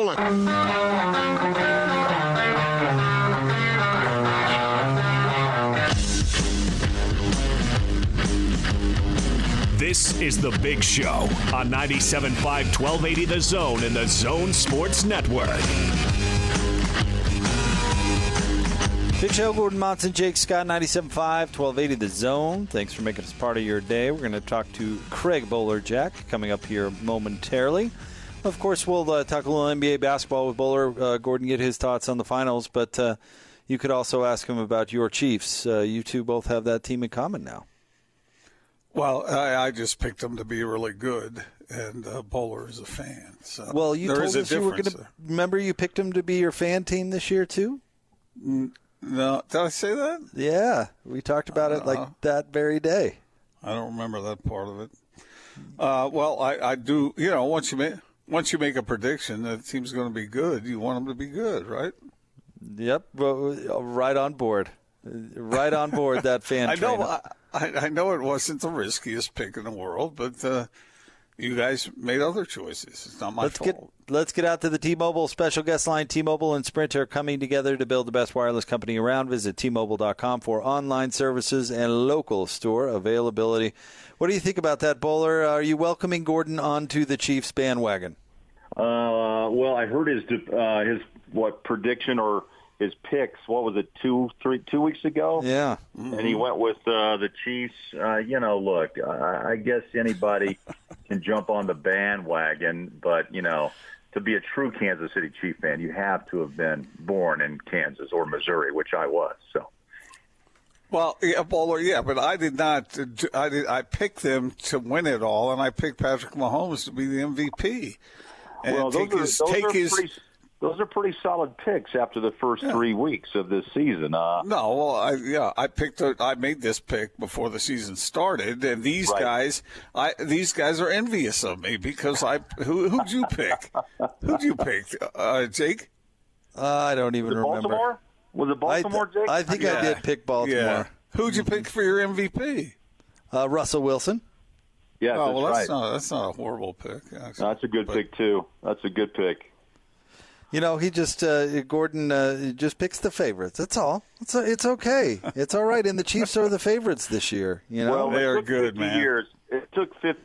This is The Big Show on 97.5 1280 The Zone in The Zone Sports Network. Big Show, Gordon Monson, Jake Scott, 97.5, 1280 The Zone. Thanks for making us part of your day. We're going to talk to Craig Bolerjack coming up here momentarily. Of course, we'll uh, talk a little NBA basketball with Bowler. Uh, Gordon get his thoughts on the finals, but uh, you could also ask him about your Chiefs. Uh, you two both have that team in common now. Well, I, I just picked them to be really good, and uh, Bowler is a fan. So Well, you there told us you were going to. Remember, you picked him to be your fan team this year, too? No, did I say that? Yeah, we talked about it Uh-huh. like that very day. I don't remember that part of it. Uh, well, I, I do. You know, once you make once you make a prediction that team's going to be good, you want them to be good, right? Yep, right on board. Right on board that fan I know. I, I I know it wasn't the riskiest pick in the world, but uh, you guys made other choices. It's not my Let's fault. get let's get out to the T-Mobile special guest line. T-Mobile and Sprint are coming together to build the best wireless company around. Visit T-Mobile.com for online services and local store availability. What do you think about that, Bowler? Are you welcoming Gordon onto the Chiefs bandwagon? Uh, well, I heard his uh, his what prediction or his picks. What was it? Two, three, two weeks ago. Yeah, And he went with uh, the Chiefs. Uh, you know, look, I, I guess anybody can jump on the bandwagon, but you know, to be a true Kansas City Chief fan, you have to have been born in Kansas or Missouri, which I was. So. Well, yeah, Bowler, yeah, but I did not. I did. I picked them to win it all, and I picked Patrick Mahomes to be the MVP. And well, those are, his those take are his. pretty, those are pretty solid picks after the first three weeks of this season. Uh, No, well, I, yeah, I picked. A, I made this pick before the season started, and these Right. guys, I these guys are envious of me because I. Who who'd you pick? who'd you pick? Uh, Jake. Uh, I don't even was it remember. Baltimore? Was it I, Baltimore, th- Jake? I think I did pick Baltimore. Yeah. Who'd you pick for your MVP? Uh, Russell Wilson. Yes, oh, that's well, right. that's not that's not a horrible pick. actually. That's a good But- pick too. That's a good pick. You know, he just uh, Gordon uh, just picks the favorites. That's all. It's it's okay. It's all right. And the Chiefs are the favorites this year. You know, well, they are good, man. Years. It took 50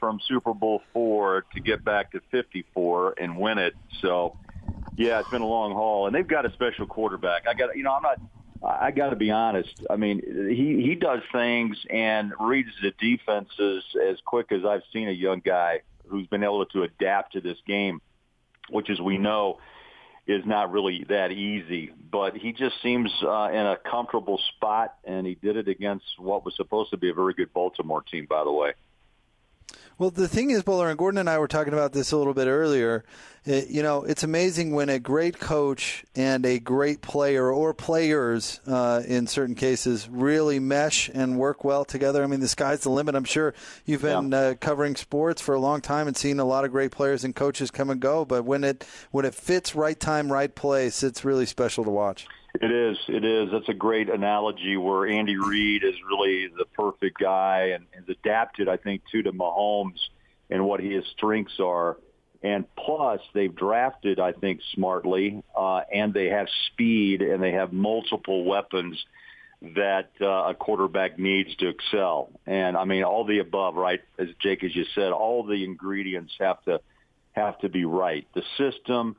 from Super Bowl four to get back to 54 and win it. So, yeah, it's been a long haul, and they've got a special quarterback. I got, you know, I'm not. I got to be honest. I mean, he he does things and reads the defenses as quick as I've seen a young guy who's been able to adapt to this game, which, as we know, is not really that easy. But he just seems uh, in a comfortable spot, and he did it against what was supposed to be a very good Baltimore team, by the way. Well, the thing is, Bowler and Gordon and I were talking about this a little bit earlier. It, you know, it's amazing when a great coach and a great player or players, uh, in certain cases, really mesh and work well together. I mean, the sky's the limit. I'm sure you've been uh, covering sports for a long time and seen a lot of great players and coaches come and go. But when it when it fits right time, right place, it's really special to watch. It is. It is. That's a great analogy where Andy Reid is really the perfect guy and has adapted, I think, too, to Mahomes and what his strengths are. And plus, they've drafted, I think, smartly, uh, and they have speed and they have multiple weapons that uh, a quarterback needs to excel. And I mean, all the above, right? As Jake as you said, all the ingredients have to have to be right. The system,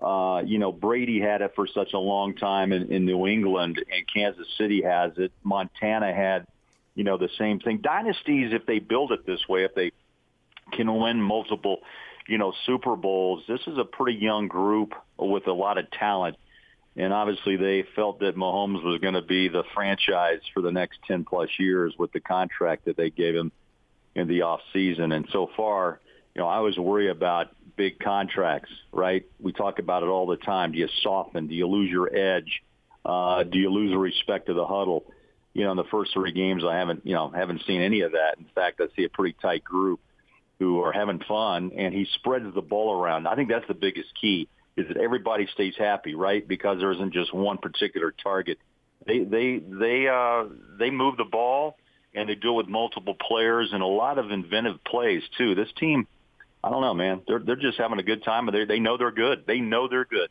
uh, you know, Brady had it for such a long time in, in New England, and Kansas City has it. Montana had, you know, the same thing. Dynasties, if they build it this way, if they can win multiple, you know, Super Bowls, this is a pretty young group with a lot of talent. And obviously they felt that Mahomes was going to be the franchise for the next 10 plus years with the contract that they gave him in the off season. And so far, you know, I was worried about big contracts, right? We talk about it all the time. Do you soften? Do you lose your edge? Uh, do you lose the respect of the huddle? You know, in the first three games, I haven't, you know, haven't seen any of that. In fact, I see a pretty tight group who are having fun, and he spreads the ball around. I think that's the biggest key is that everybody stays happy, right? Because there isn't just one particular target. They they they uh, they move the ball and they do it with multiple players and a lot of inventive plays too. This team I don't know, man. They're they're just having a good time. They they know they're good. They know they're good.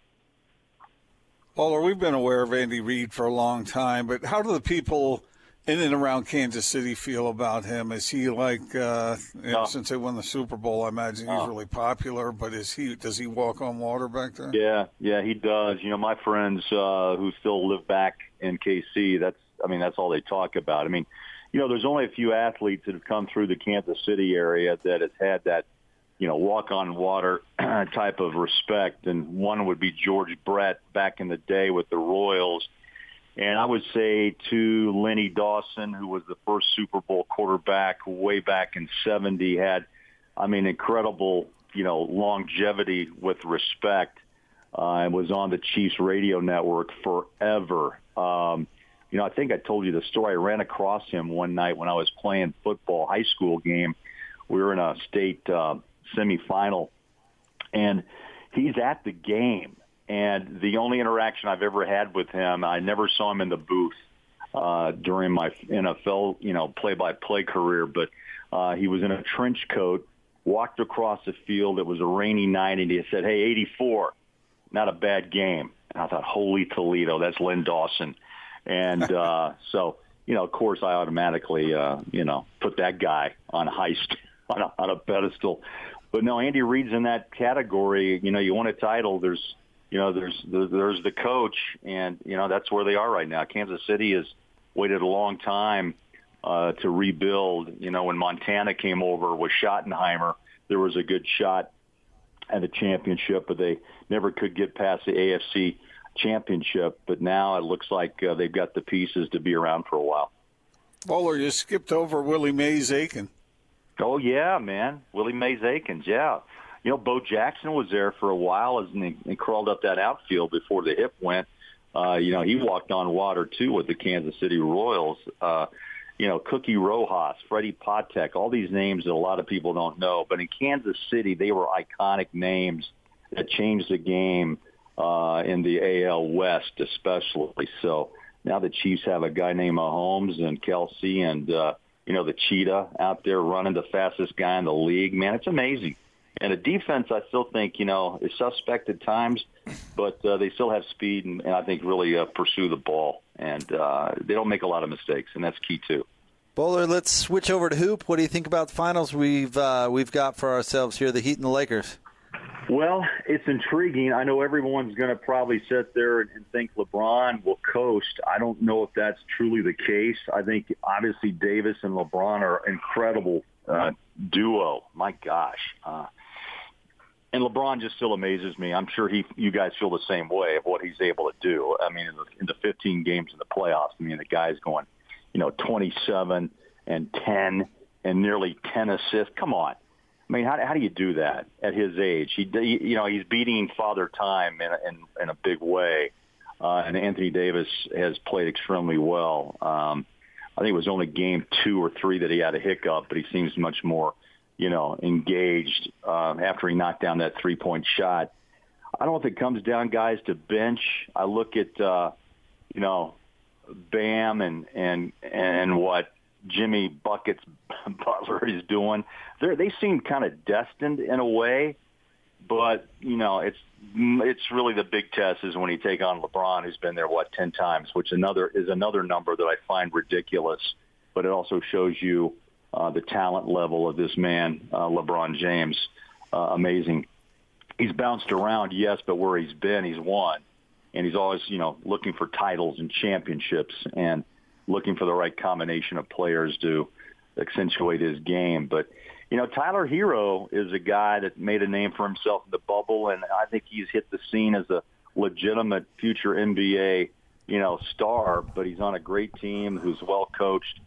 Well, we've been aware of Andy Reid for a long time, but how do the people in and around Kansas City feel about him? Is he like uh, you know, since they won the Super Bowl? I imagine he's really popular, but is he does he walk on water back there? Yeah, yeah, he does. You know, my friends uh, who still live back in KC, that's I mean, that's all they talk about. I mean, you know, there's only a few athletes that have come through the Kansas City area that has had that you know, walk on water type of respect. And one would be George Brett back in the day with the Royals. And I would say to Lenny Dawson, who was the first Super Bowl quarterback way back in 70, had, I mean, incredible, you know, longevity with respect. Uh, and was on the Chiefs radio network forever. Um, you know, I think I told you the story. I ran across him one night when I was playing football, high school game. We were in a state uh, semifinal, and he's at the game. And the only interaction I've ever had with him, I never saw him in the booth uh, during my NFL, you know, play-by-play career, but uh, he was in a trench coat, walked across the field. It was a rainy night, and he said, "Hey, 84, not a bad game." And I thought, "Holy Toledo, that's Len Dawson." And uh, so, you know, of course, I automatically, uh, you know, put that guy on heist on a, on a pedestal. But no, Andy Reid's in that category. You know, you won a title. There's, you know, there's there's the coach, and you know that's where they are right now. Kansas City has waited a long time uh, to rebuild. You know, when Montana came over with Schottenheimer, there was a good shot at the championship, but they never could get past the AFC championship. But now it looks like uh, they've got the pieces to be around for a while. Bowler, you skipped over Willie Mays Aiken. Oh yeah, man, Willie Mays Aikens, yeah. You know, Bo Jackson was there for a while as he, he crawled up that outfield before the hip went. Uh, you know, he walked on water too with the Kansas City Royals. Uh, you know, Cookie Rojas, Freddie Patek, all these names that a lot of people don't know. But in Kansas City, they were iconic names that changed the game uh, in the AL West, especially. So now the Chiefs have a guy named Mahomes and Kelce and uh, you know, the cheetah out there running the fastest guy in the league. Man, it's amazing. And the defense, I still think, you know, is suspect at times, but uh, they still have speed and, and I think really uh, pursue the ball. And uh, they don't make a lot of mistakes, and that's key too. Bowler, let's switch over to hoop. What do you think about the finals we've uh, we've got for ourselves here, the Heat and the Lakers? Well, it's intriguing. I know everyone's going to probably sit there and think LeBron will coast. I don't know if that's truly the case. I think obviously Davis and LeBron are incredible uh, duo. My gosh. Uh, and LeBron just still amazes me. I'm sure he, you guys feel the same way of what he's able to do. I mean, in the, in the 15 games in the playoffs, I mean, the guy's going, you know, 27 and 10 and nearly 10 assists. Come on. I mean, how, how do you do that at his age? He, you know, he's beating Father Time in, in, in a big way, uh, and Anthony Davis has played extremely well. Um, I think it was only game two or three that he had a hiccup, but he seems much more, you know, engaged uh, after he knocked down that three-point shot. I don't know if it comes down, guys, to bench. I look at, uh, you know, Bam and and and what Jimmy Buckets Butler is doing. They they seem kind of destined in a way, but you know it's it's really the big test is when you take on LeBron, who's been there what ten times, which another is another number that I find ridiculous, but it also shows you uh, the talent level of this man, uh, LeBron James. Uh, amazing. He's bounced around, yes, but where he's been, he's won, and he's always you know looking for titles and championships and looking for the right combination of players to accentuate his game. But you know, Tyler Herro is a guy that made a name for himself in the bubble, and I think he's hit the scene as a legitimate future NBA, you know, star. But he's on a great team who's well coached,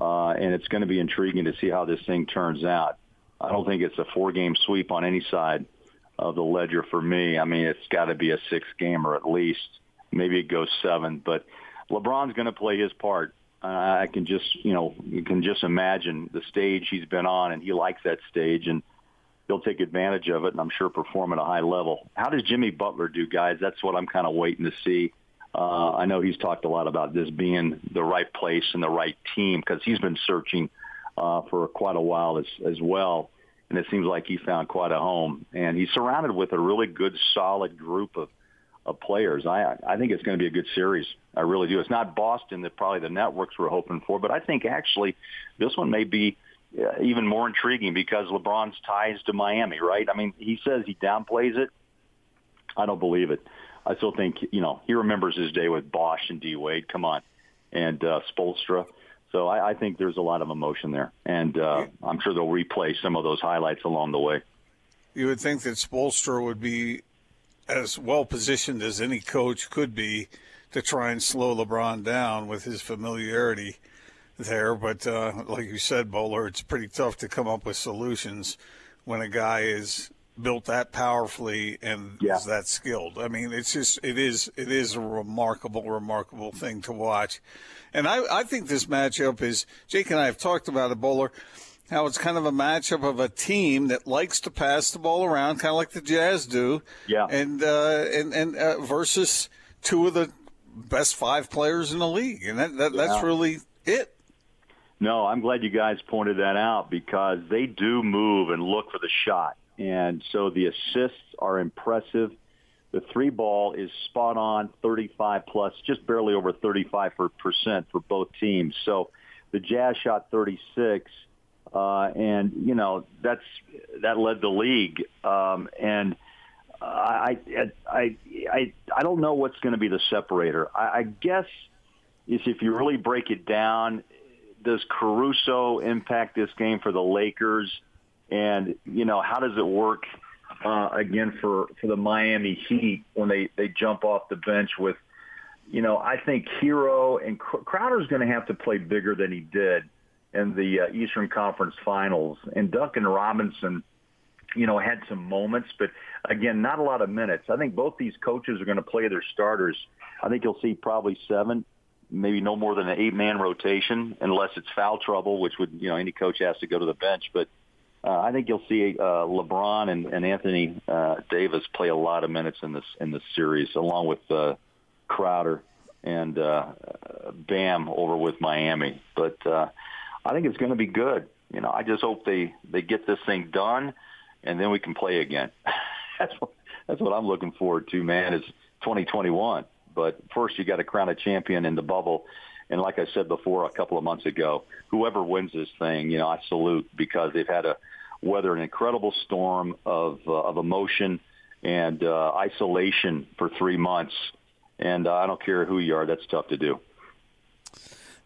uh, and it's going to be intriguing to see how this thing turns out. I don't think it's a four-game sweep on any side of the ledger for me. I mean, it's got to be a six-gamer at least. Maybe it goes seven, but LeBron's going to play his part. Uh, I can just, you know, you can just imagine the stage he's been on, and he likes that stage, and he'll take advantage of it, and I'm sure perform at a high level. How does Jimmy Butler do, guys? That's what I'm kind of waiting to see. Uh, I know he's talked a lot about this being the right place and the right team because he's been searching uh, for quite a while as, as well. and it seems like he found quite a home. And he's surrounded with a really good, solid group of of players. I I think it's going to be a good series. I really do. It's not Boston that probably the networks were hoping for, but I think actually this one may be uh, even more intriguing because LeBron's ties to Miami, right? I mean, he says he downplays it. I don't believe it. I still think you know he remembers his day with Bosh and D Wade. Come on, and uh, Spoelstra. So I, I think there's a lot of emotion there, and uh, I'm sure they'll replay some of those highlights along the way. You would think that Spoelstra would be as well positioned as any coach could be to try and slow LeBron down with his familiarity there. But uh, like you said, Bowler, it's pretty tough to come up with solutions when a guy is built that powerfully and yeah. is that skilled. I mean, it's just it is it is a remarkable, remarkable thing to watch. And I, I think this matchup is Jake and I have talked about it, Bowler how it's kind of a matchup of a team that likes to pass the ball around, kind of like the Jazz do. Yeah. And uh, and and uh, versus two of the best five players in the league, and that, that yeah. that's really it. No, I'm glad you guys pointed that out because they do move and look for the shot, and so the assists are impressive. The three ball is spot on, 35 plus, just barely over 35 percent for both teams. So the Jazz shot 36 uh, and you know that's that led the league. Um, and I, I, I, I don't know what's going to be the separator. I, I guess is if you really break it down, does Caruso impact this game for the Lakers? And you know how does it work uh, again for for the Miami Heat when they they jump off the bench with you know, I think Herro and Crowder's going to have to play bigger than he did in the uh, Eastern Conference Finals. And Duncan Robinson, you know, had some moments, but again, not a lot of minutes. I think both these coaches are going to play their starters. I think you'll see probably seven, maybe no more than an eight-man rotation, unless it's foul trouble, which would, you know, any coach has to go to the bench. But uh, I think you'll see uh, LeBron and, and Anthony uh, Davis play a lot of minutes in this in this series, along with uh, Crowder and uh, Bam over with Miami. But uh, I think it's going to be good. You know, I just hope they they get this thing done, and then we can play again. that's what that's what I'm looking forward to, man. Is 2021. But first, you got to crown a champion in the bubble. And like I said before, a couple of months ago, whoever wins this thing, you know, I salute because they've had to weather an incredible storm of uh, of emotion and uh, isolation for three months. And uh, I don't care who you are, that's tough to do.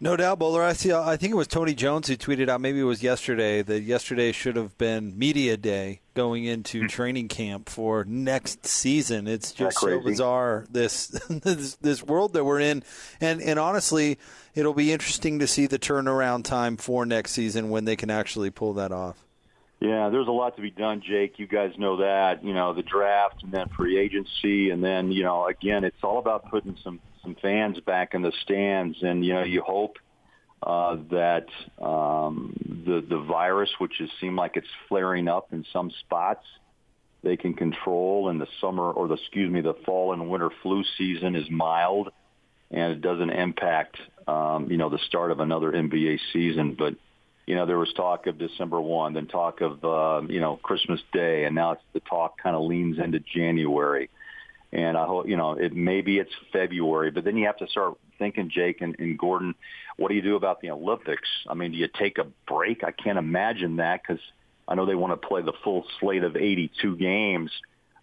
No doubt, Bowler. I see. I think it was Tony Jones who tweeted out. Maybe it was yesterday that yesterday should have been media day going into hmm. training camp for next season. It's just so bizarre this, this this world that we're in, and and honestly, it'll be interesting to see the turnaround time for next season when they can actually pull that off. Yeah, there's a lot to be done, Jake. You guys know that. You know the draft and then free agency, and then you know again, it's all about putting some some fans back in the stands, and you know you hope uh, that um, the the virus, which has seemed like it's flaring up in some spots, they can control, and the summer or the excuse me, the fall and winter flu season is mild, and it doesn't impact um, you know the start of another NBA season, but. You know, there was talk of December 1, then talk of, uh, you know, Christmas Day, and now it's the talk kind of leans into January. And I hope, you know, it maybe it's February, but then you have to start thinking, Jake and, and Gordon, what do you do about the Olympics? I mean, do you take a break? I can't imagine that because I know they want to play the full slate of 82 games,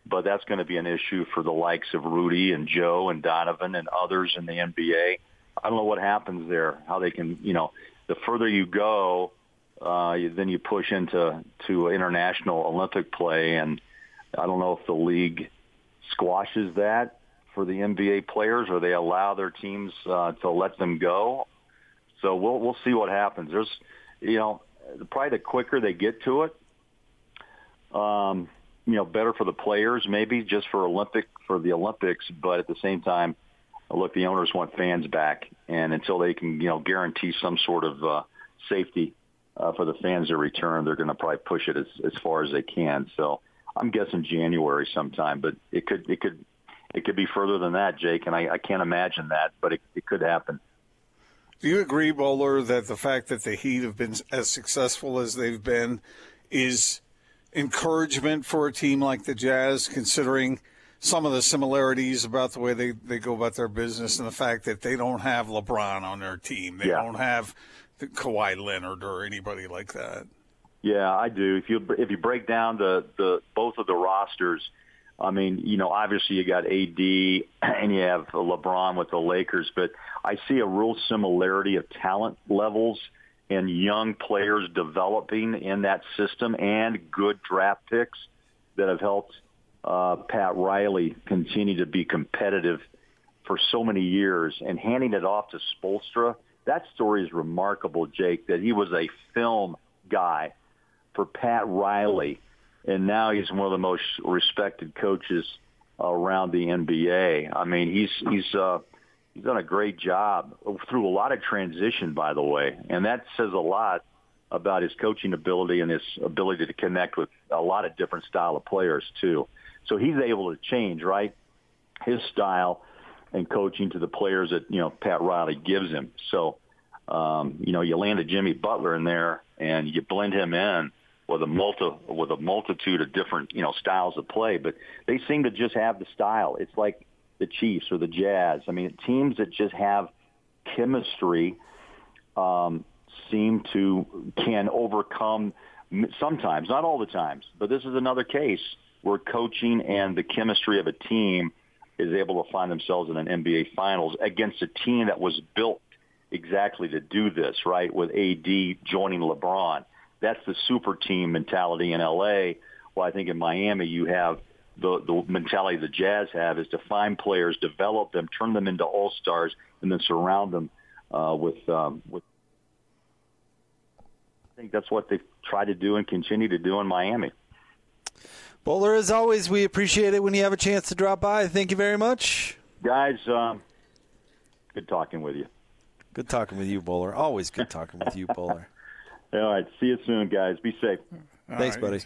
but that's going to be an issue for the likes of Rudy and Joe and Donovan and others in the NBA. I don't know what happens there, how they can, you know, the further you go, uh, then you push into to international Olympic play, and I don't know if the league squashes that for the NBA players, or they allow their teams uh, to let them go. So we'll we'll see what happens. There's, you know, probably the quicker they get to it, um, you know, better for the players, maybe just for Olympic for the Olympics. But at the same time, look, the owners want fans back, and until they can, you know, guarantee some sort of uh, safety uh, for the fans to return, they're going to probably push it as as far as they can. So I'm guessing January sometime, but it could it could it could be further than that, Jake, and I, I can't imagine that, but it, it could happen. Do you agree, Bowler, that the fact that the Heat have been as successful as they've been is encouragement for a team like the Jazz, considering some of the similarities about the way they, they go about their business and the fact that they don't have LeBron on their team. They Yeah. don't have Kawhi Leonard or anybody like that. Yeah, I do. If you if you break down the the both of the rosters, I mean, you know, obviously you got AD and you have LeBron with the Lakers, but I see a real similarity of talent levels and young players developing in that system and good draft picks that have helped uh, Pat Riley continue to be competitive for so many years and handing it off to Spoelstra. That story is remarkable, Jake, that he was a film guy for Pat Riley, and now he's one of the most respected coaches around the NBA. I mean, he's he's uh, he's done a great job through a lot of transition, by the way, and that says a lot about his coaching ability and his ability to connect with a lot of different style of players too. So he's able to change, right, his style and coaching to the players that you know Pat Riley gives him. So um, you know you land a Jimmy Butler in there and you blend him in with a multi with a multitude of different you know styles of play, but they seem to just have the style. It's like the Chiefs or the Jazz. I mean, teams that just have chemistry um, seem to can overcome sometimes, not all the times, but this is another case where coaching and the chemistry of a team is able to find themselves in an NBA Finals against a team that was built exactly to do this, right? With AD joining LeBron. That's the super team mentality in LA. Well, I think in Miami you have the the mentality the Jazz have is to find players, develop them, turn them into all stars, and then surround them uh, with um, with. I think that's what they try to do and continue to do in Miami. Bowler, as always, we appreciate it when you have a chance to drop by. Thank you very much. Guys, um, good talking with you. Good talking with you, Bowler. Always good talking with you, Bowler. All right, see you soon, guys. Be safe. Thanks, All buddy.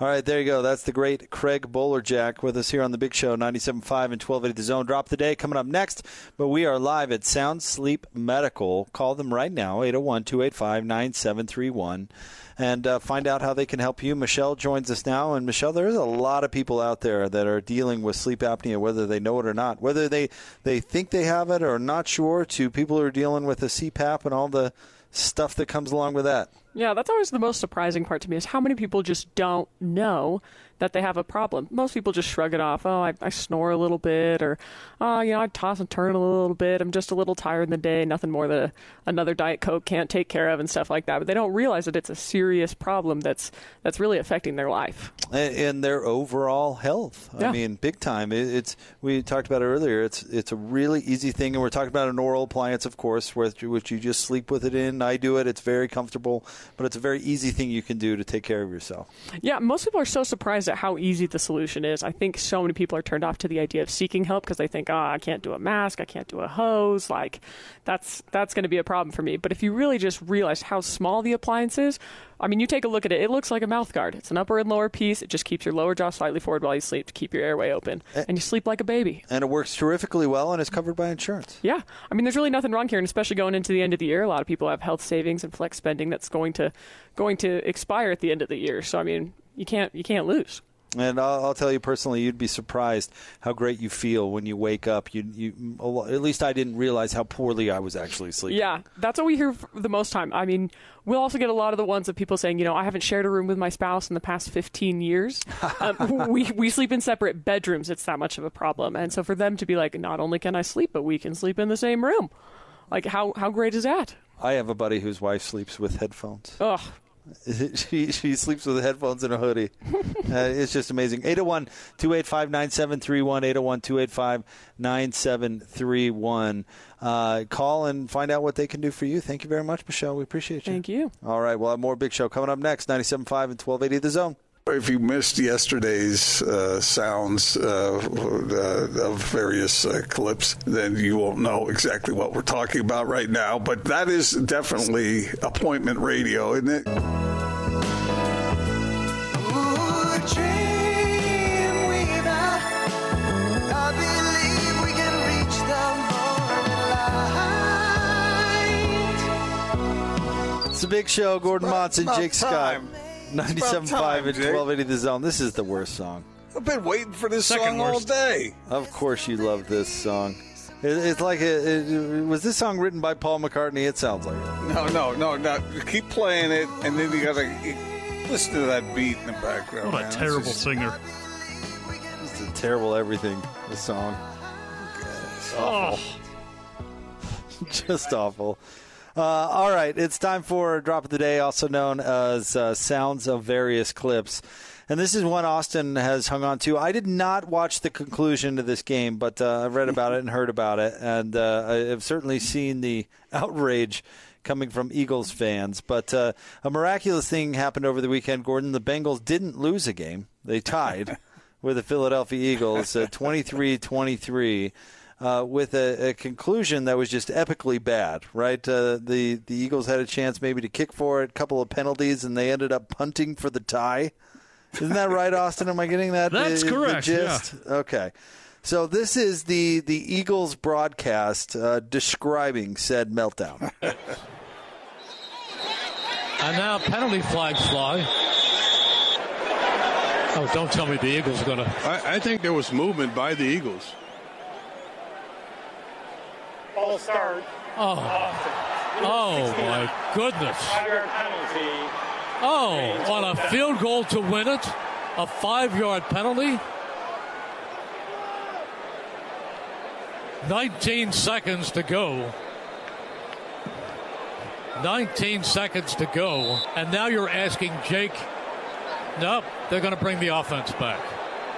All right, there you go. That's the great Craig Bolerjack with us here on the Big Show, 97.5 and 1280 The Zone. Drop the day coming up next, but we are live at Sound Sleep Medical. Call them right now, 801 285 9731, and uh, find out how they can help you. Michelle joins us now. And, Michelle, there's a lot of people out there that are dealing with sleep apnea, whether they know it or not, whether they, they think they have it or not sure, to people who are dealing with a CPAP and all the stuff that comes along with that. Yeah, that's always the most surprising part to me is how many people just don't know that they have a problem. Most people just shrug it off. Oh, I, I snore a little bit, or oh, you know, I toss and turn a little bit. I'm just a little tired in the day. Nothing more than a, another diet coke can't take care of, and stuff like that. But they don't realize that it's a serious problem that's that's really affecting their life. and, and their overall health. I mean, big time. It, it's we talked about it earlier. It's it's a really easy thing, and we're talking about an oral appliance, of course, which, which you just sleep with it in. I do it. It's very comfortable, but it's a very easy thing you can do to take care of yourself. Yeah, most people are so surprised at how easy the solution is. I think so many people are turned off to the idea of seeking help because they think, "Oh, I can't do a mask, I can't do a hose, like that's that's going to be a problem for me." But if you really just realize how small the appliance is, I mean, you take a look at it, it looks like a mouth guard. It's an upper and lower piece. It just keeps your lower jaw slightly forward while you sleep to keep your airway open, and you sleep like a baby. And it works terrifically well, and it's covered by insurance. Yeah, I mean, there's really nothing wrong here, and especially going into the end of the year, a lot of people have health savings and flex spending that's going to going to expire at the end of the year. So I mean, you can't you can't lose. And I'll, I'll tell you personally, you'd be surprised how great you feel when you wake up. You, you, at least I didn't realize how poorly I was actually sleeping. Yeah, that's what we hear the most time. I mean, we'll also get a lot of the ones of people saying, you know, I haven't shared a room with my spouse in the past 15 years. um, we we sleep in separate bedrooms. It's that much of a problem. And so for them to be like, not only can I sleep, but we can sleep in the same room. Like how how great is that? I have a buddy whose wife sleeps with headphones. Ugh. she she sleeps with headphones and a hoodie. uh, it's just amazing. 801 285 9731. 801 285 9731. Uh, Call and find out what they can do for you. Thank you very much, Michelle. We appreciate you. Thank you. All right. We'll have more Big Show coming up next 97.5 and 1280 The Zone. If you missed yesterday's uh, sounds uh, uh, of various uh, clips, then you won't know exactly what we're talking about right now. But that is definitely appointment radio, isn't it? It's a big show. Gordon Monson, Jake Scott. 97.5 and time, 1280 The Zone. This is the worst song. I've been waiting for this Second song all day. Of course you love this song. It, it's like, a, it, was this song written by Paul McCartney? It sounds like it. No, no, no, no. Keep playing it, and then you gotta listen to that beat in the background. What man. a It's terrible just- singer. It's a terrible everything, this song. Oh, Just awful. Uh, all right, it's time for Drop of the Day, also known as uh, Sounds of Various Clips. And this is one Austin has hung on to. I did not watch the conclusion to this game, but uh, I've read about it and heard about it. And uh, I have certainly seen the outrage coming from Eagles fans. But uh, a miraculous thing happened over the weekend, Gordon. The Bengals didn't lose a game, they tied with the Philadelphia Eagles uh, 23 23 uh, with a, a conclusion that was just epically bad, right? Uh, the the Eagles had a chance maybe to kick for it, a couple of penalties, and they ended up punting for the tie. Isn't that right, Austin? Am I getting that? That's the, the correct, gist? Okay. So this is the the Eagles broadcast uh, describing said meltdown. And now penalty flags fly. Oh, don't tell me the Eagles are going to. I, I think there was movement by the Eagles. False start. Oh, oh my goodness. Five-yard penalty. Oh, on a field goal to win it, a five-yard penalty. 19 seconds to go. 19 seconds to go, and now you're asking Jake. Nope, they're going to bring the offense back.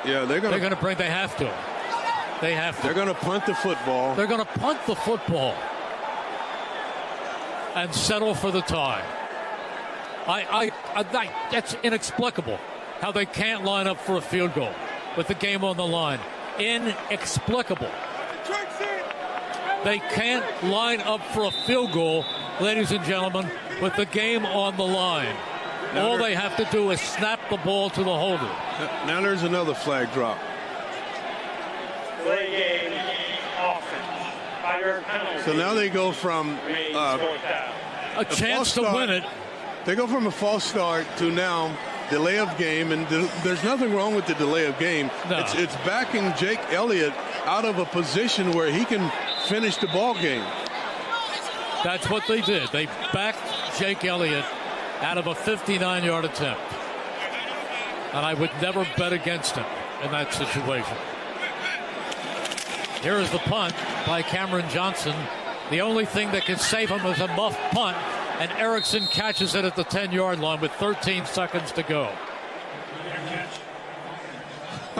Yeah, they're They're going going to to bring. They have to. They have to. they're going to punt the football. They're going to punt the football and settle for the tie. I, I, I, I, that's inexplicable how they can't line up for a field goal with the game on the line. Inexplicable. They can't line up for a field goal, ladies and gentlemen, with the game on the line. All they have to do is snap the ball to the holder. Now there's another flag drop. Play game. Offense. Five-yard penalty. So now they go from uh, fourth down. A chance to start. win it. they go from a false start to now delay of game, and th- there's nothing wrong with the delay of game. No. It's, it's backing Jake Elliott out of a position where he can finish the ball game. That's what they did. They backed Jake Elliott out of a 59 yard attempt. And I would never bet against him in that situation. Here is the punt by Cameron Johnston. The only thing that can save him is a muff punt, and Erickson catches it at the 10 yard line with 13 seconds to go.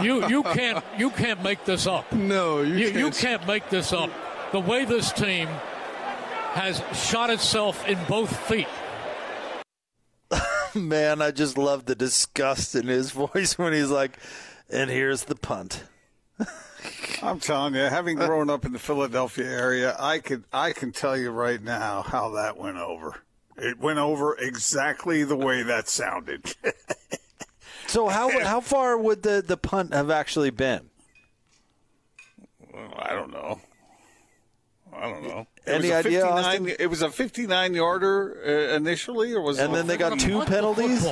You you can't you can't make this up. No, you, You, can't. you can't make this up. The way this team has shot itself in both feet. Man, I just love the disgust in his voice when he's like, "And here's the punt." I'm telling you, having grown up in the Philadelphia area, I could I can tell you right now how that went over. It went over exactly the way that sounded. So how how far would the, the punt have actually been? Well, I don't know. I don't know. It Any was a idea, 59 Austin? It was a 59 yarder uh, initially, or was And it? then they got two punt the penalties.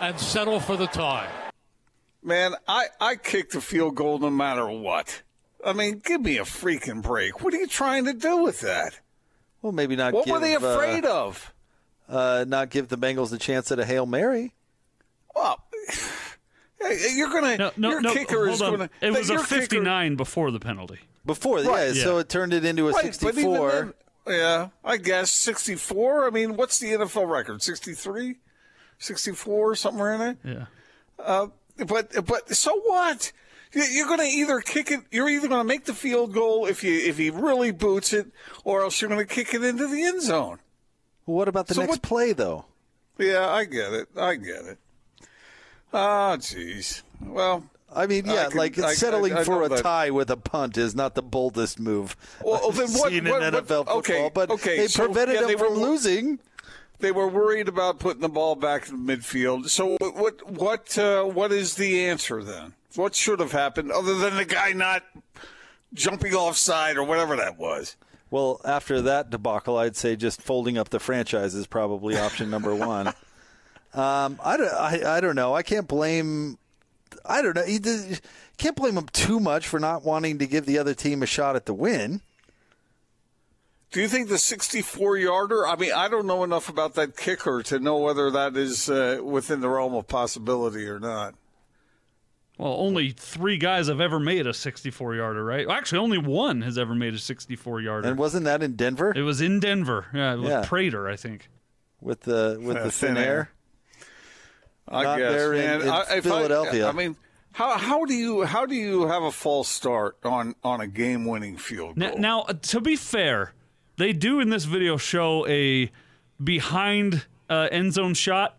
And settle for the tie. Man, I I kicked the field goal no matter what. I mean, give me a freaking break. What are you trying to do with that? Well, maybe not. Give What give, were they afraid uh, of? Uh, not give the Bengals a chance at a hail mary. Well, hey, you're gonna no, no, your no. kicker hold is on. gonna. It was a your kicker- 59 before the penalty. Before, Right. yeah, so it turned it into a Right, but even 64. then- yeah, I guess 64. I mean, what's the NFL record? 63, 64, somewhere in there. Yeah. But but so what? You- You're going to either kick it. You're either going to make the field goal if you if he really boots it, or else you're going to kick it into the end zone. what about the So next what- play, though? Yeah, I get it. I get it. Ah, jeez. Well, I mean, I yeah, can- like I- settling I- I for a that. tie with a punt is not the boldest move Well, then what- seen what- in what- NFL football. okay, but okay, they so, prevented yeah, them from were- losing. They were worried about putting the ball back in the midfield. So what what what, uh, what is the answer then? What should have happened other than the guy not jumping offside or whatever that was? Well, after that debacle, I'd say just folding up the franchise is probably option number one. Um, I, don't, I, I don't know. I can't blame. I don't know. You can't blame him too much for not wanting to give the other team a shot at the win. Do you think the 64 yarder? I mean, I don't know enough about that kicker to know whether that is uh, within the realm of possibility or not. Well, only three guys have ever made a 64 yarder, right? Actually, only one has ever made a 64 yarder. And wasn't that in Denver? It was in Denver. Yeah, with Yeah. Prater, I think. with the with Uh, the thin, thin air. air. I Not guess, there in- in I, if I- Philadelphia. I, mean, how how do you how do you have a false start on on a game winning field Now, goal? now, uh, to be fair, they do in this video show a behind uh, end zone shot,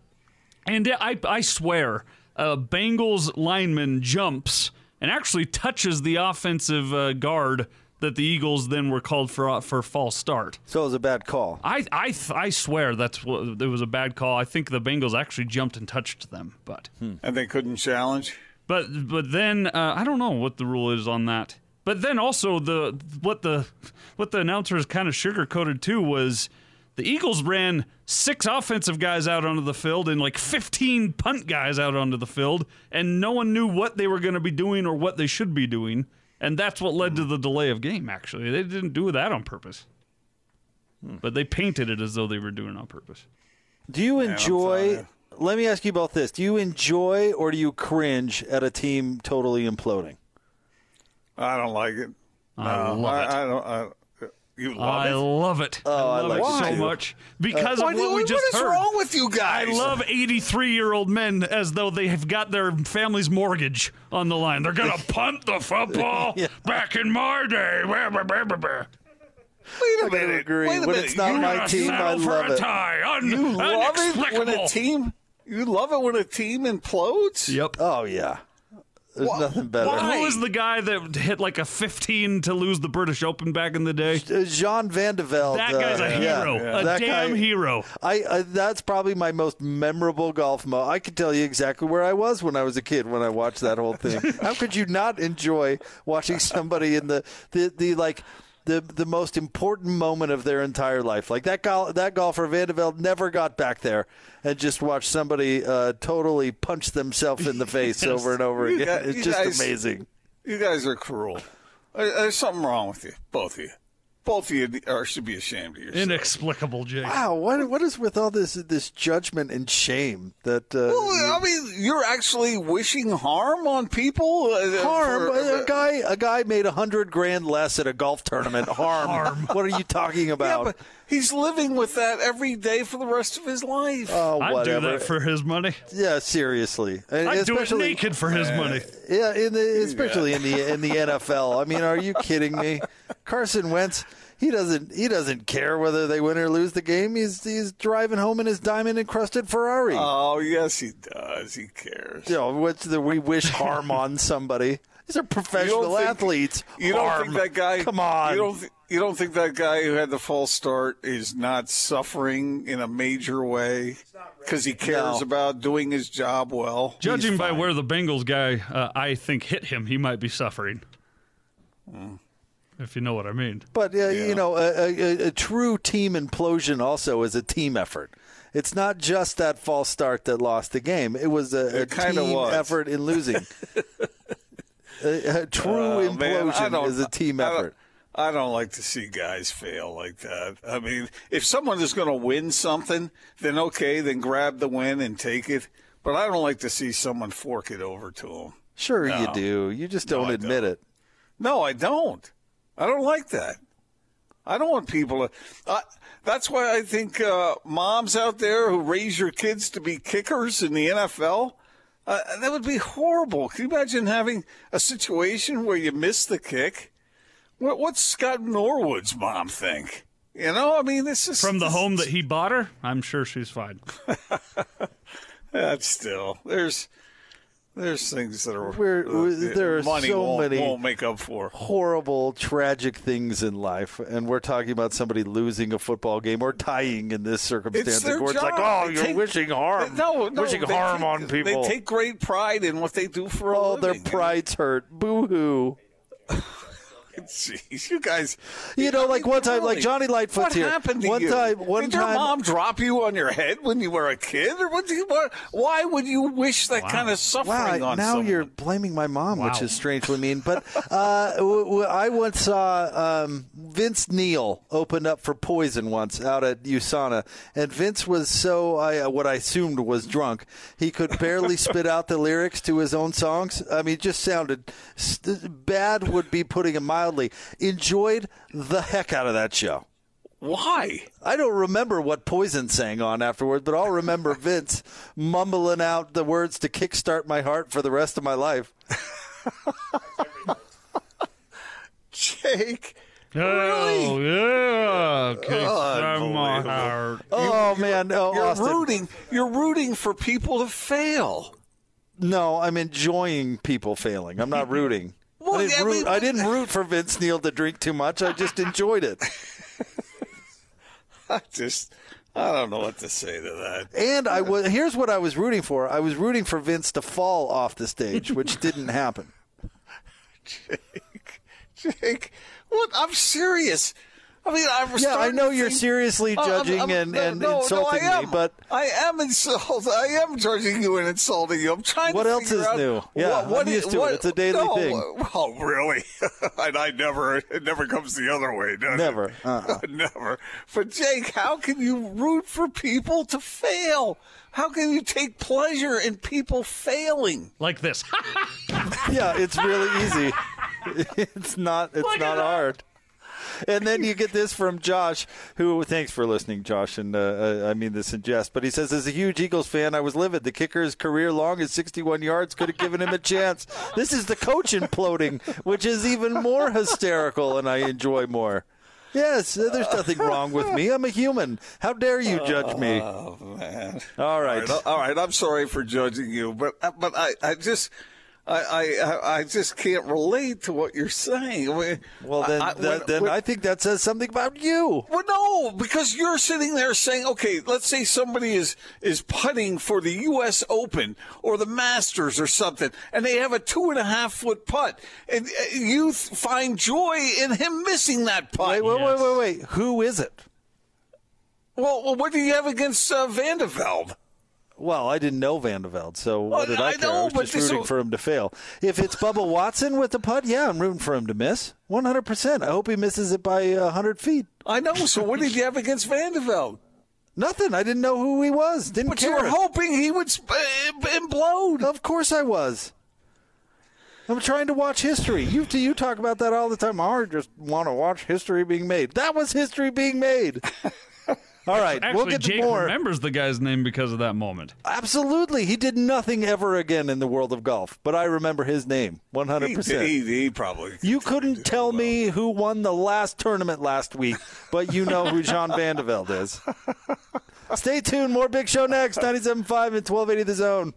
and I I swear, a Bengals lineman jumps and actually touches the offensive uh, guard that the Eagles then were called for for false start. So it was a bad call. I I I swear that's what it was a bad call. I think the Bengals actually jumped and touched them, but and they couldn't challenge. but but then uh, I don't know what the rule is on that. But then also the what the what the announcers kind of sugarcoated too was the Eagles ran six offensive guys out onto the field and like 15 punt guys out onto the field, and no one knew what they were going to be doing or what they should be doing, and that's what led to the delay of game. Actually, they didn't do that on purpose, hmm. but they painted it as though they were doing it on purpose. Do you enjoy? sorry. let me ask you about this. Do you enjoy or do you cringe at a team totally imploding? I don't like it. I No, love it. I, I don't. I, you love I it. love it. Oh, I I love like it it so too. much because uh, Why of do- what we just what is heard. wrong with you guys? I love 83 year old men as though they have got their family's mortgage on the line. They're going to punt the football Yeah. back in my day. Blah, blah, blah, blah, blah. Wait a I minute. agree. Wait a When minute. it's not you, my team, I settle for love a it. tie. Un- you love it when a team. You love it when a team implodes. Yep. Oh yeah, there's Wha- nothing better. why? Who was the guy that hit like a 15 to lose the British Open back in the day? Uh, Jean Van de Velde. That guy's uh, a yeah. hero. A That damn guy- hero. I, I that's probably my most memorable golf mo. I can tell you exactly where I was when I was a kid when I watched that whole thing. How could you not enjoy watching somebody in the the, the like the the most important moment of their entire life? Like that gol- that golfer Van de Velde never got back there and just watched somebody uh, totally punch themselves in the face over and over again. guys- it's just guys- amazing. You guys are cruel. There's something wrong with you, both of you. Both of you are, should be ashamed of yourself. Inexplicable, Jake. Wow, what what is with all this this judgment and shame that uh, Well, I mean, you're actually wishing harm on people. uh, harm? for- a guy a guy made a hundred grand less at a golf tournament. Harm. What are you talking about? yeah, about? but he's living with that every day for the rest of his life. oh, I'd do whatever. that for his money. yeah, seriously. And I'd do it especially naked for his money. yeah, in the especially in the in the NFL. I mean, are you kidding me? Carson Wentz. He doesn't. He doesn't care whether they win or lose the game. He's he's driving home in his diamond encrusted Ferrari. Oh, yes, he does. He cares. you know, what's the we wish harm on somebody? These are professional think- athletes. You don't harm. think that guy? Come on. You don't. Th- you don't think that guy who had the false start is not suffering in a major way because he cares No. about doing his job well? Judging by where the Bengals guy, uh, I think, hit him, he might be suffering. If you know what I mean. But uh, Yeah. you know, a, a, a true team implosion also is a team effort. It's not just that false start that lost the game. It was a, a It kinda team was. effort in losing. a, a true man, I implosion don't- is a team I don't- effort. I don't like to see guys fail like that. I mean, if someone is going to win something, then okay, then grab the win and take it. But I don't like to see someone fork it over to them. Sure, you do. You just don't I admit don't. it. No, I don't. I don't like that. I don't want people to. Uh, that's why I think uh, moms out there who raise your kids to be kickers in the NFL, uh, that would be horrible. Can you imagine having a situation where you miss the kick? What, what's Scott Norwood's mom think? You know, I mean, this is From the home that he bought her, I'm sure she's fine. That's still there's there's things that are We're- we- uh, there are money so won't, many- won't make up for. Horrible, tragic things in life, and we're talking about somebody losing a football game or tying in this circumstance. It's their The job. like, oh, They you're take- wishing harm, No, no, wishing harm take- on people. They take great pride in what they do for a Oh, their pride's hurt. Boo hoo. Jeez, you guys. You know, like one time, like Really? Johnny Lightfoot's what here. happened to one you? time, one Did time. your mom drop you on your head when you were a kid, or what? Do you, what why would you wish that kind of suffering Wow, on now someone? you're blaming my mom, which is strangely mean. But uh, w- w- I once saw um, Vince Neil open up for Poison once out at USANA, and Vince was so I, uh, what I assumed was drunk. He could barely spit out the lyrics to his own songs. I mean, it just sounded st- bad. Would be putting it mildly. Enjoyed the heck out of that show. Why? I don't remember what Poison sang on afterward, but I'll remember Vince mumbling out the words to kickstart my heart for the rest of my life. Jake. Oh, really? Oh yeah, kick from my Unbelievable. heart. Oh man, no, You're Austin. rooting. You're rooting for people to fail. No, I'm enjoying people failing. I'm not rooting. Well, I, didn't root, I didn't root for Vince Neil to drink too much. I just enjoyed it. I just, I don't know what to say to that. And I was here's what I was rooting for. I was rooting for Vince to fall off the stage, which didn't happen. Jake, Jake, what? I'm serious. I mean, I'm. Yeah, I know you're think- seriously Oh, I'm- judging I'm- and, and no, no, insulting I am. me, but I am insulted. I am judging you and insulting you. I'm trying. What to else is out new? Yeah, what, what I'm is- used to it. It's a daily no, thing. Well, really, and I never. It never comes the other way, does Never. it? Uh-uh. never. But Jake, how can you root for people to fail? How can you take pleasure in people failing? Like this. yeah, it's really easy. It's not. It's not hard. And then you get this from Josh, who thanks for listening, Josh, and uh, uh I mean this in jest, but he says, as a huge Eagles fan, I was livid. The kicker's career long is 61 yards, could have given him a chance. This is the coach imploding, which is even more hysterical, and I enjoy more. Yes, there's nothing wrong with me. I'm a human. How dare you judge me? Oh man. All right. all right. Uh, I'm sorry for judging you, but uh, but I, I just. I, I I just can't relate to what you're saying. I Well, then, I, that, when- then when- I think that says something about you. Well, no, because you're sitting there saying, okay, let's say somebody is is putting for the U.S. Open or the Masters or something, and they have a two and a half foot putt, and uh, you th- find joy in him missing that putt. Wait, wait, wait, wait, wait. Who is it? Well, well, what do you have against uh, Van de Velde? Well, I didn't know Van de Velde, so Well, what did I, I care? know, I was just rooting for him to fail. If it's Bubba Watson with the putt, yeah, I'm rooting for him to miss. 100%. I hope he misses it by uh, 100 feet. I know. So what did you have against Van de Velde? Nothing. I didn't know who he was. Didn't But care. you were hoping he would sp- uh, implode. Of course I was. I'm trying to watch history. You you talk about that all the time. I just want to watch history being made. That was history being made. all right, Actually, we'll get to Jake more. remembers the guy's name because of that moment. Absolutely. He did nothing ever again in the world of golf, but I remember his name 100%. He, he, he probably. You couldn't tell me who won the last tournament last week, but you know who Jean Van de Velde is. Stay tuned. More Big Show next. 97.5 and 1280 The Zone.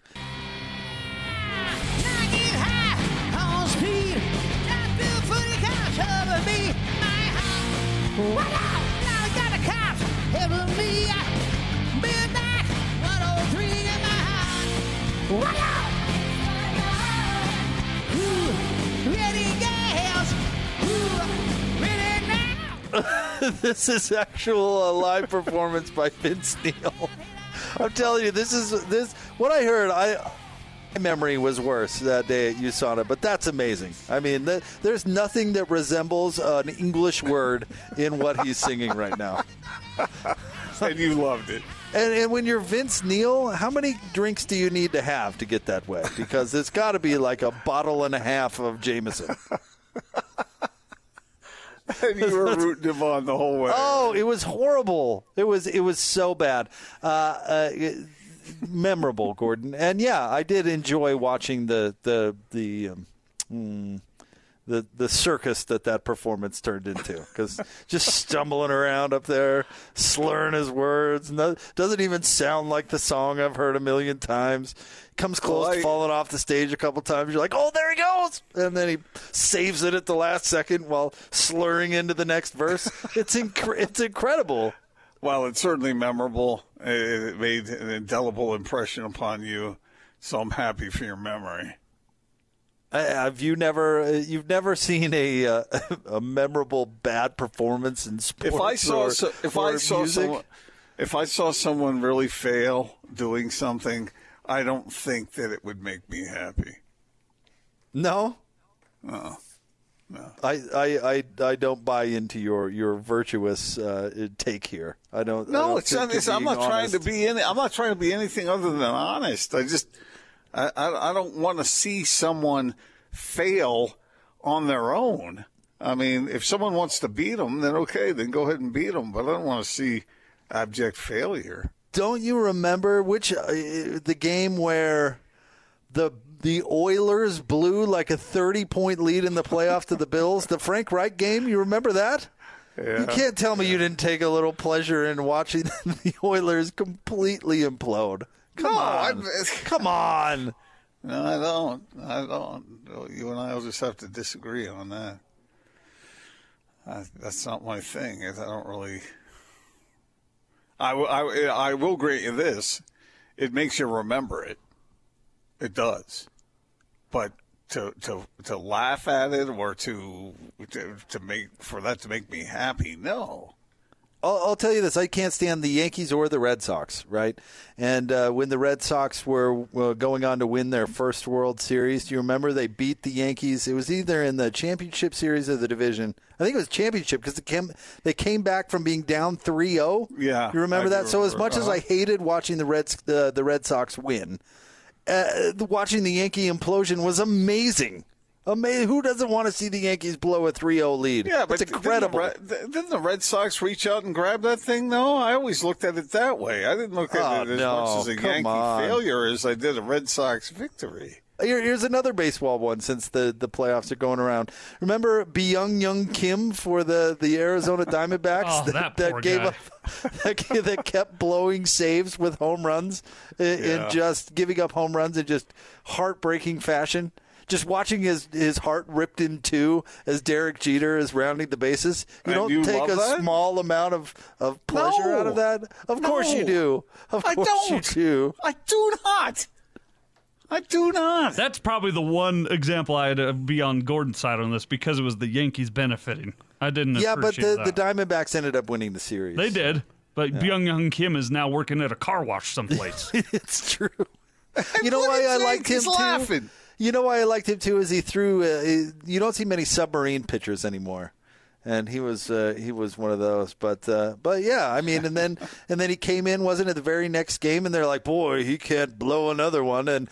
this is actual uh, live performance by Vince Neil. I'm telling you, this is this. What I heard, I my memory was worse that day at USANA, but that's amazing. I mean, th- there's nothing that resembles an English word in what he's singing right now. and you loved it. And, and when you're Vince Neil, how many drinks do you need to have to get that way? Because it's got to be like a bottle and a half of Jameson. And you were rooting him on the whole way. Oh, it was horrible. It was it was so bad. Uh, uh, it- memorable, Gordon. And yeah, I did enjoy watching the the the um, hmm, the the circus that that performance turned into because just stumbling around up there, slurring his words, no, doesn't even sound like the song I've heard a million times. Comes close Well, to falling off the stage a couple times. You're like, oh, there he goes, and then he saves it at the last second while slurring into the next verse. It's inc- it's incredible. Well, it's certainly memorable. It made an indelible impression upon you. So I'm happy for your memory. Uh, Have you never? uh, You've never seen a uh, a memorable bad performance in sports? If I saw or, so, if I saw music? someone if I saw someone really fail doing something, I don't think that it would make me happy. no, Uh, I, I, I, I don't buy into your your virtuous uh, take here. I don't. I don't it's, not, it's I'm not trying to be any. I'm not trying to be anything other than honest. I just I I, I don't want to see someone fail on their own. I mean, if someone wants to beat them, then okay, then go ahead and beat them. But I don't want to see abject failure. Don't you remember which uh, the game where the the Oilers blew like a 30 point lead in the playoffs to the Bills? The Frank Reich game. You remember that? You can't tell me you didn't take a little pleasure in watching the Oilers completely implode. Come No, on, come on. No, I don't. I don't. You and I will just have to disagree on that. I, that's not my thing. I don't really. I, will- I, I will grant you this. It makes you remember it. It does. But to to to laugh at it or to to, to make for that to make me happy, no. I'll, I'll tell you this: I can't stand the Yankees or the Red Sox, right? And uh, when the Red Sox were uh, going on to win their first World Series, do you remember they beat the Yankees? It was either in the championship series or the division. I think it was championship because came, they came back from being down 3-0. Yeah, you remember I that? do So as much as Uh-huh. I hated watching the Reds, uh, the Red Sox win, uh, watching the Yankee implosion was amazing. Amazing. Who doesn't want to see the Yankees blow a 3-0 lead? Yeah, but it's incredible. Didn't the, Red, didn't the Red Sox reach out and grab that thing? though? I always looked at it that way. I didn't look at Oh, it as no, much as a come Yankee on. failure as I did a Red Sox victory. Here, here's another baseball one since the, the playoffs are going around. Remember Byung Young Kim for the, the Arizona Diamondbacks Oh, that poor gave guy. up that, that kept blowing saves with home runs i- Yeah. and just giving up home runs in just heartbreaking fashion. Just watching his, his heart ripped in two as Derek Jeter is rounding the bases. You And don't you take a that? small amount of, of pleasure No. out of that. Of course you do. Of I course don't. you do. I do not. I do not. That's probably the one example I'd uh, be on Gordon's side on this because it was the Yankees benefiting. I didn't Yeah, but appreciate the, the. Diamondbacks ended up winning the series. They did. But Byung Young Kim is now working at a car wash someplace. it's true. You know why I Jake, liked him he's too. Laughing. You know why I liked him too is he threw. Uh, he- you don't see many submarine pitchers anymore, and he was uh, he was one of those. But uh, but yeah, I mean, and then and then he came in, wasn't it the very next game, and they're like, boy, he can't blow another one, and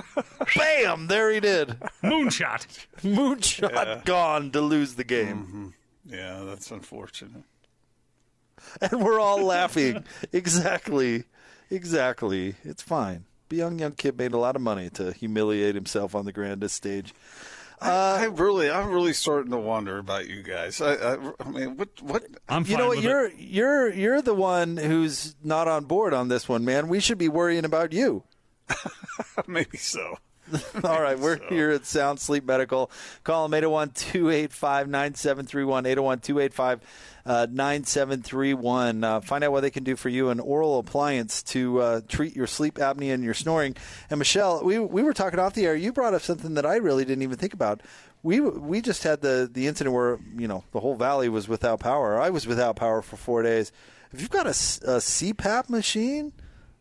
bam, there he did, Moonshot. moonshot gone to lose the game, Yeah, that's unfortunate. and we're all laughing. exactly, exactly. It's fine. The young young kid made a lot of money to humiliate himself on the grandest stage. I, uh, I really, I'm really starting to wonder about you guys. I, I, I mean, what, what? I'm fine You know what? with You're it. you're you're the one who's not on board on this one, man. We should be worrying about you. Maybe so. All right, we're here at Sound Sleep Medical. Call them 801 285 9731. 801 285 9731. Uh, Find out what they can do for you an oral appliance to uh, treat your sleep apnea and your snoring. And Michelle, we, we were talking off the air. You brought up something that I really didn't even think about. We we just had the, the incident where, you know, the whole valley was without power. I was without power for four days. If you've got a CPAP machine,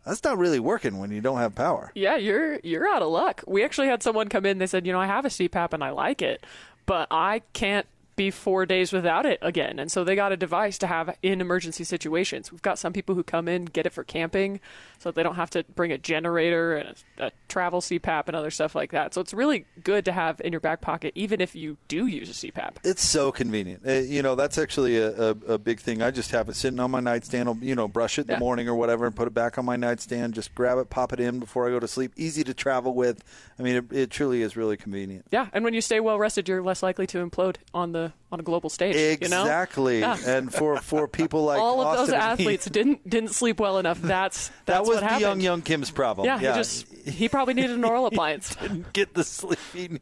that's not really working when you don't have power. Yeah, you're you're out of luck. We actually had someone come in. They said, you know, I have a CPAP and I like it, but I can't be four days without it again. And so they got a device to have in emergency situations. We've got some people who come in get it for camping, so they don't have to bring a generator and a, a travel CPAP and other stuff like that. So it's really good to have in your back pocket, even if you do use a CPAP. It's so convenient. Uh, you know, that's actually a, a, a big thing. I just have it sitting on my nightstand. I'll, you know, brush it in Yeah. the morning or whatever and put it back on my nightstand. Just grab it, pop it in before I go to sleep. Easy to travel with. I mean, it, it truly is really convenient. Yeah, and when you stay well rested, you're less likely to implode on the on a global stage. You know? Exactly. Yeah. And for, for people like all of those Austin me, athletes didn't didn't sleep well enough. That's that was what young young Kim's problem. Yeah, he just he probably needed an oral appliance. didn't get the sleep he needed.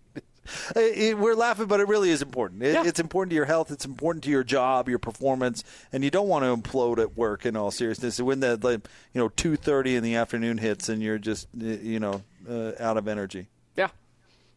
Uh, it- We're laughing, but it really is important. It, Yeah. It's important to your health. It's important to your job, your performance, and you don't want to implode at work. In all seriousness, when the like, you know two thirty in the afternoon hits and you're just uh, you know uh, out of energy. Yeah.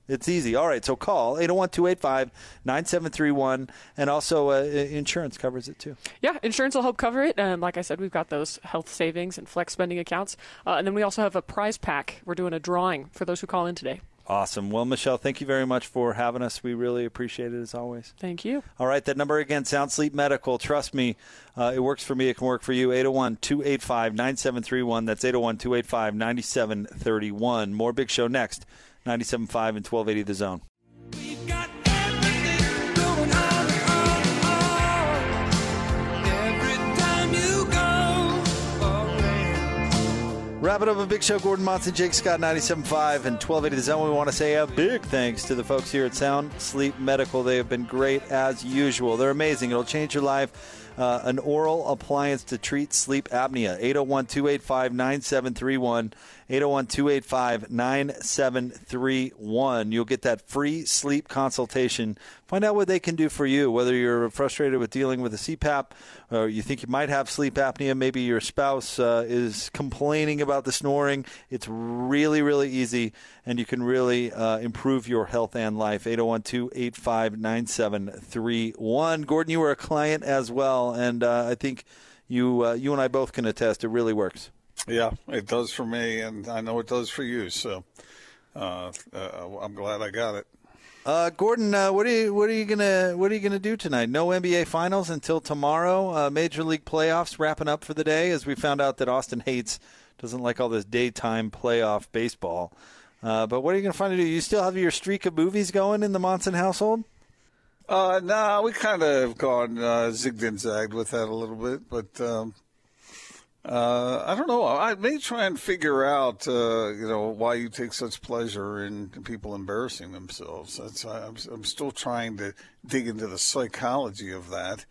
It's easy. All right, so call 801 285 9731. And also, uh, insurance covers it too. Yeah, insurance will help cover it. And like I said, we've got those health savings and flex spending accounts. Uh, and then we also have a prize pack. We're doing a drawing for those who call in today. Awesome. Well, Michelle, thank you very much for having us. We really appreciate it as always. Thank you. All right, that number again, Sound Sleep Medical. Trust me, uh, it works for me. It can work for you. 801 285 9731. That's 801 285 9731. More Big Show next. 97.5 and 1280 The Zone. Wrap it up a big show. Gordon Monson, Jake Scott, 97.5 and 1280 The Zone. We want to say a big thanks to the folks here at Sound Sleep Medical. They have been great as usual. They're amazing. It'll change your life. Uh, an oral appliance to treat sleep apnea. 801 285 9731. 801 285 9731. You'll get that free sleep consultation. Find out what they can do for you, whether you're frustrated with dealing with a CPAP or you think you might have sleep apnea. Maybe your spouse uh, is complaining about the snoring. It's really, really easy, and you can really uh, improve your health and life. 801 285 9731. Gordon, you were a client as well, and uh, I think you, uh, you and I both can attest it really works. Yeah, it does for me, and I know it does for you. So uh, uh, I'm glad I got it. Uh, Gordon, uh, what are you what are you gonna what are you gonna do tonight? No NBA Finals until tomorrow. Uh, Major League playoffs wrapping up for the day, as we found out that Austin hates doesn't like all this daytime playoff baseball. Uh, but what are you gonna find to do? You still have your streak of movies going in the Monson household? Uh, no, nah, we kind of have gone uh, zigged and zagged with that a little bit, but um, uh, I don't know. I may try and figure out, uh, you know, why you take such pleasure in people embarrassing themselves. That's I'm, I'm still trying to dig into the psychology of that,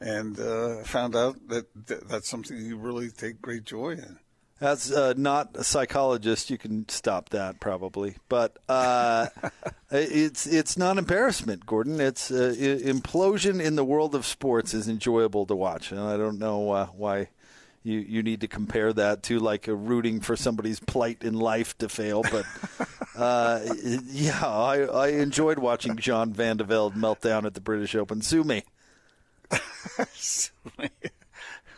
and uh, found out that that's something you really take great joy in. As uh, not a psychologist, you can stop that probably, but uh, it's it's not embarrassment, Gordon. It's uh, implosion in the world of sports is enjoyable to watch, and I don't know uh, why you you need to compare that to like a rooting for somebody's plight in life to fail. But uh, yeah, I, I enjoyed watching John Van de Velde melt down at the British Open. Sue me.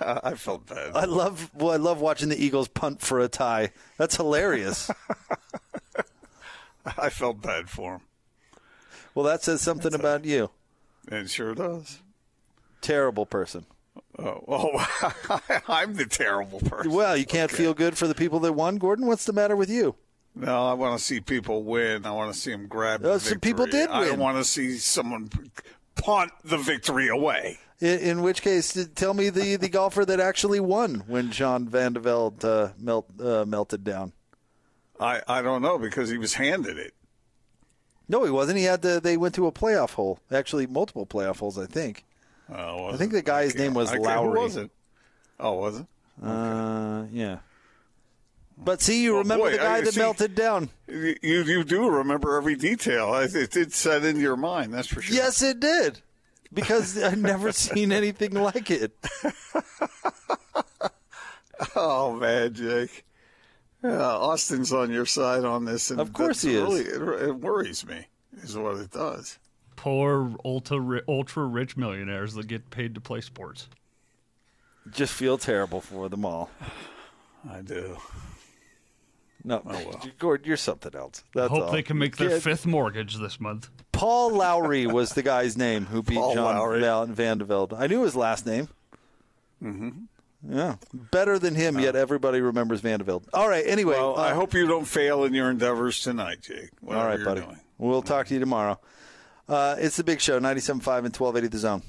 I felt bad. I love well, I love watching the Eagles punt for a tie. That's hilarious. I felt bad for him. Well, that says something That's about a, you. It sure does. Terrible person. Oh, oh I'm the terrible person. Well, you can't okay. feel good for the people that won, Gordon. What's the matter with you? No, I want to see people win. I want to see them grab. Uh, some people did win. I want to see someone punt the victory away. In, in, which case, tell me the, the golfer that actually won when John Van de Velde uh, melt, uh, melted down. I, I don't know because he was handed it. No, he wasn't. He had to. They went to a playoff hole. Actually, multiple playoff holes, I think. Uh, I think the guy's name was Lawrie. Was it? Oh, was it? Uh. Uh, yeah. But see, you well, remember boy, the guy I, that see, melted down. You you do remember every detail. It did set into your mind. That's for sure. Yes, it did. Because I've never seen anything like it. oh man, Jake. Yeah, Austin's on your side on this, and of course he really, is. It, it worries me. Is what it does poor ultra ultra rich millionaires that get paid to play sports. Just feel terrible for them all. I do. No, oh, well. Gord, you're something else. That's Hope all. they can make their fifth mortgage this month. Paul Lawrie was the guy's name who beat Paul John Lawrie. Van de I knew his last name. Mm-hmm. Yeah, better than him. Yet everybody remembers Van. All right. Anyway, well, uh, I hope you don't fail in your endeavors tonight, Jake. All right, buddy. Doing. We'll talk to you tomorrow. Uh, it's the big show, 97.5 and 1280 The Zone.